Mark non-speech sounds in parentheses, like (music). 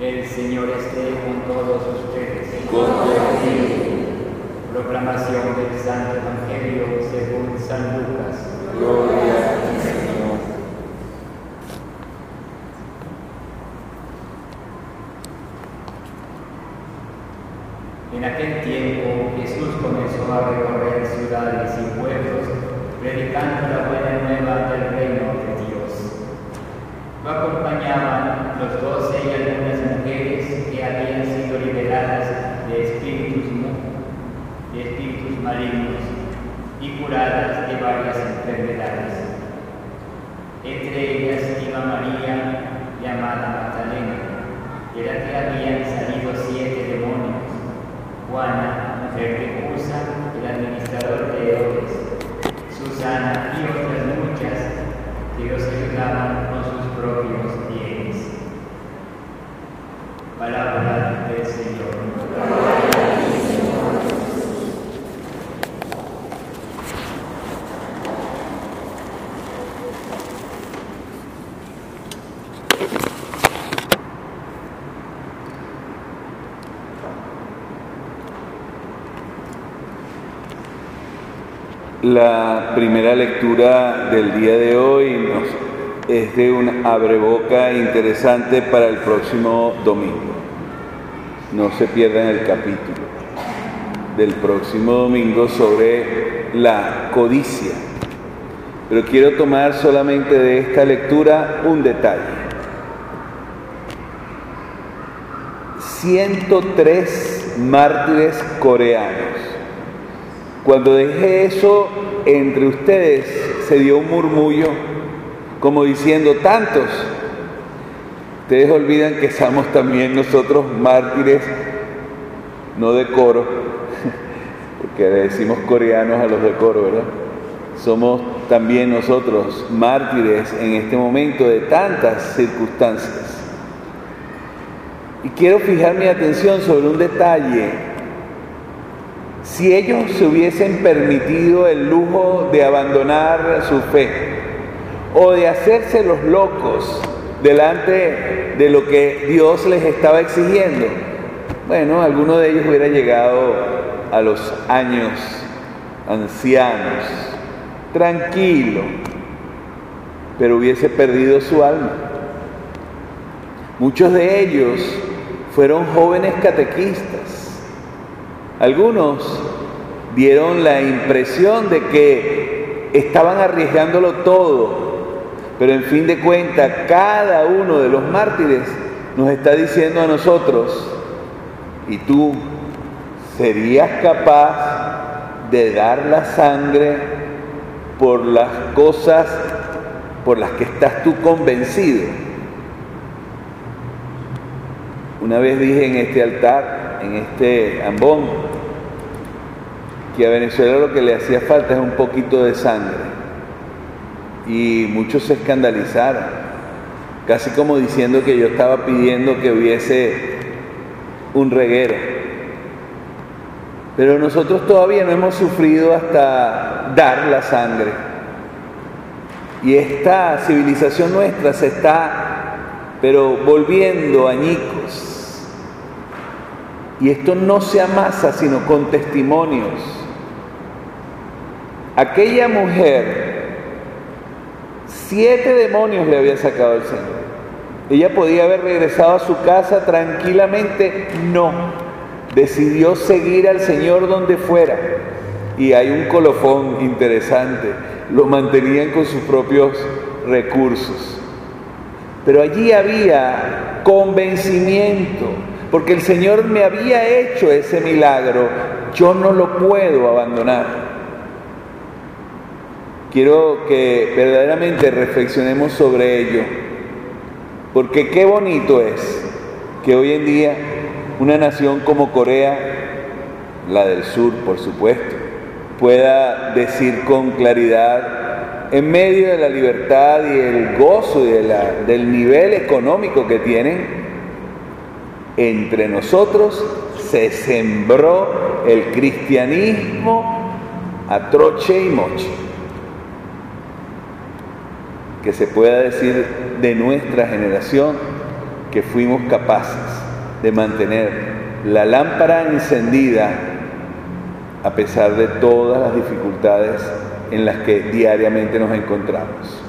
El Señor esté con todos ustedes. Con Proclamación del Santo Evangelio según San Lucas. Gloria a Señor. En aquel tiempo Jesús comenzó a recorrer ciudades y pueblos, predicando la buena nueva del reino de Dios. Lo acompañaban los doce y el y curadas de varias enfermedades. Entre ellas iba María, llamada Magdalena, de la que habían salido siete demonios. Juana, mujer de el administrador de Herodes, Susana y otras muchas que los ayudaban con sus propios bienes. Palabra del Señor. La primera lectura del día de hoy nos- es de un abreboca interesante para el próximo domingo. No se pierdan el capítulo del próximo domingo sobre la codicia. Pero quiero tomar solamente de esta lectura un detalle. 103 mártires coreanos. Cuando dejé eso entre ustedes, se dio un murmullo como diciendo, tantos. Ustedes olvidan que somos también nosotros mártires, no de coro, (laughs) porque le decimos coreanos a los de coro, ¿verdad? Somos también nosotros mártires en este momento de tantas circunstancias. Y quiero fijar mi atención sobre un detalle si ellos se hubiesen permitido el lujo de abandonar su fe o de hacerse los locos delante de lo que Dios les estaba exigiendo, bueno, alguno de ellos hubiera llegado a los años ancianos, tranquilo, pero hubiese perdido su alma. Muchos de ellos fueron jóvenes catequistas. Algunos dieron la impresión de que estaban arriesgándolo todo, pero en fin de cuentas cada uno de los mártires nos está diciendo a nosotros, ¿y tú serías capaz de dar la sangre por las cosas por las que estás tú convencido? Una vez dije en este altar, en este ambón, que a Venezuela lo que le hacía falta es un poquito de sangre. Y muchos se escandalizaron, casi como diciendo que yo estaba pidiendo que hubiese un reguero. Pero nosotros todavía no hemos sufrido hasta dar la sangre. Y esta civilización nuestra se está, pero volviendo añicos. Y esto no se amasa sino con testimonios. Aquella mujer, siete demonios le había sacado el Señor. Ella podía haber regresado a su casa tranquilamente. No, decidió seguir al Señor donde fuera. Y hay un colofón interesante. Lo mantenían con sus propios recursos. Pero allí había convencimiento, porque el Señor me había hecho ese milagro. Yo no lo puedo abandonar. Quiero que verdaderamente reflexionemos sobre ello, porque qué bonito es que hoy en día una nación como Corea, la del sur por supuesto, pueda decir con claridad, en medio de la libertad y el gozo y del nivel económico que tienen, entre nosotros se sembró el cristianismo a troche y moche que se pueda decir de nuestra generación que fuimos capaces de mantener la lámpara encendida a pesar de todas las dificultades en las que diariamente nos encontramos.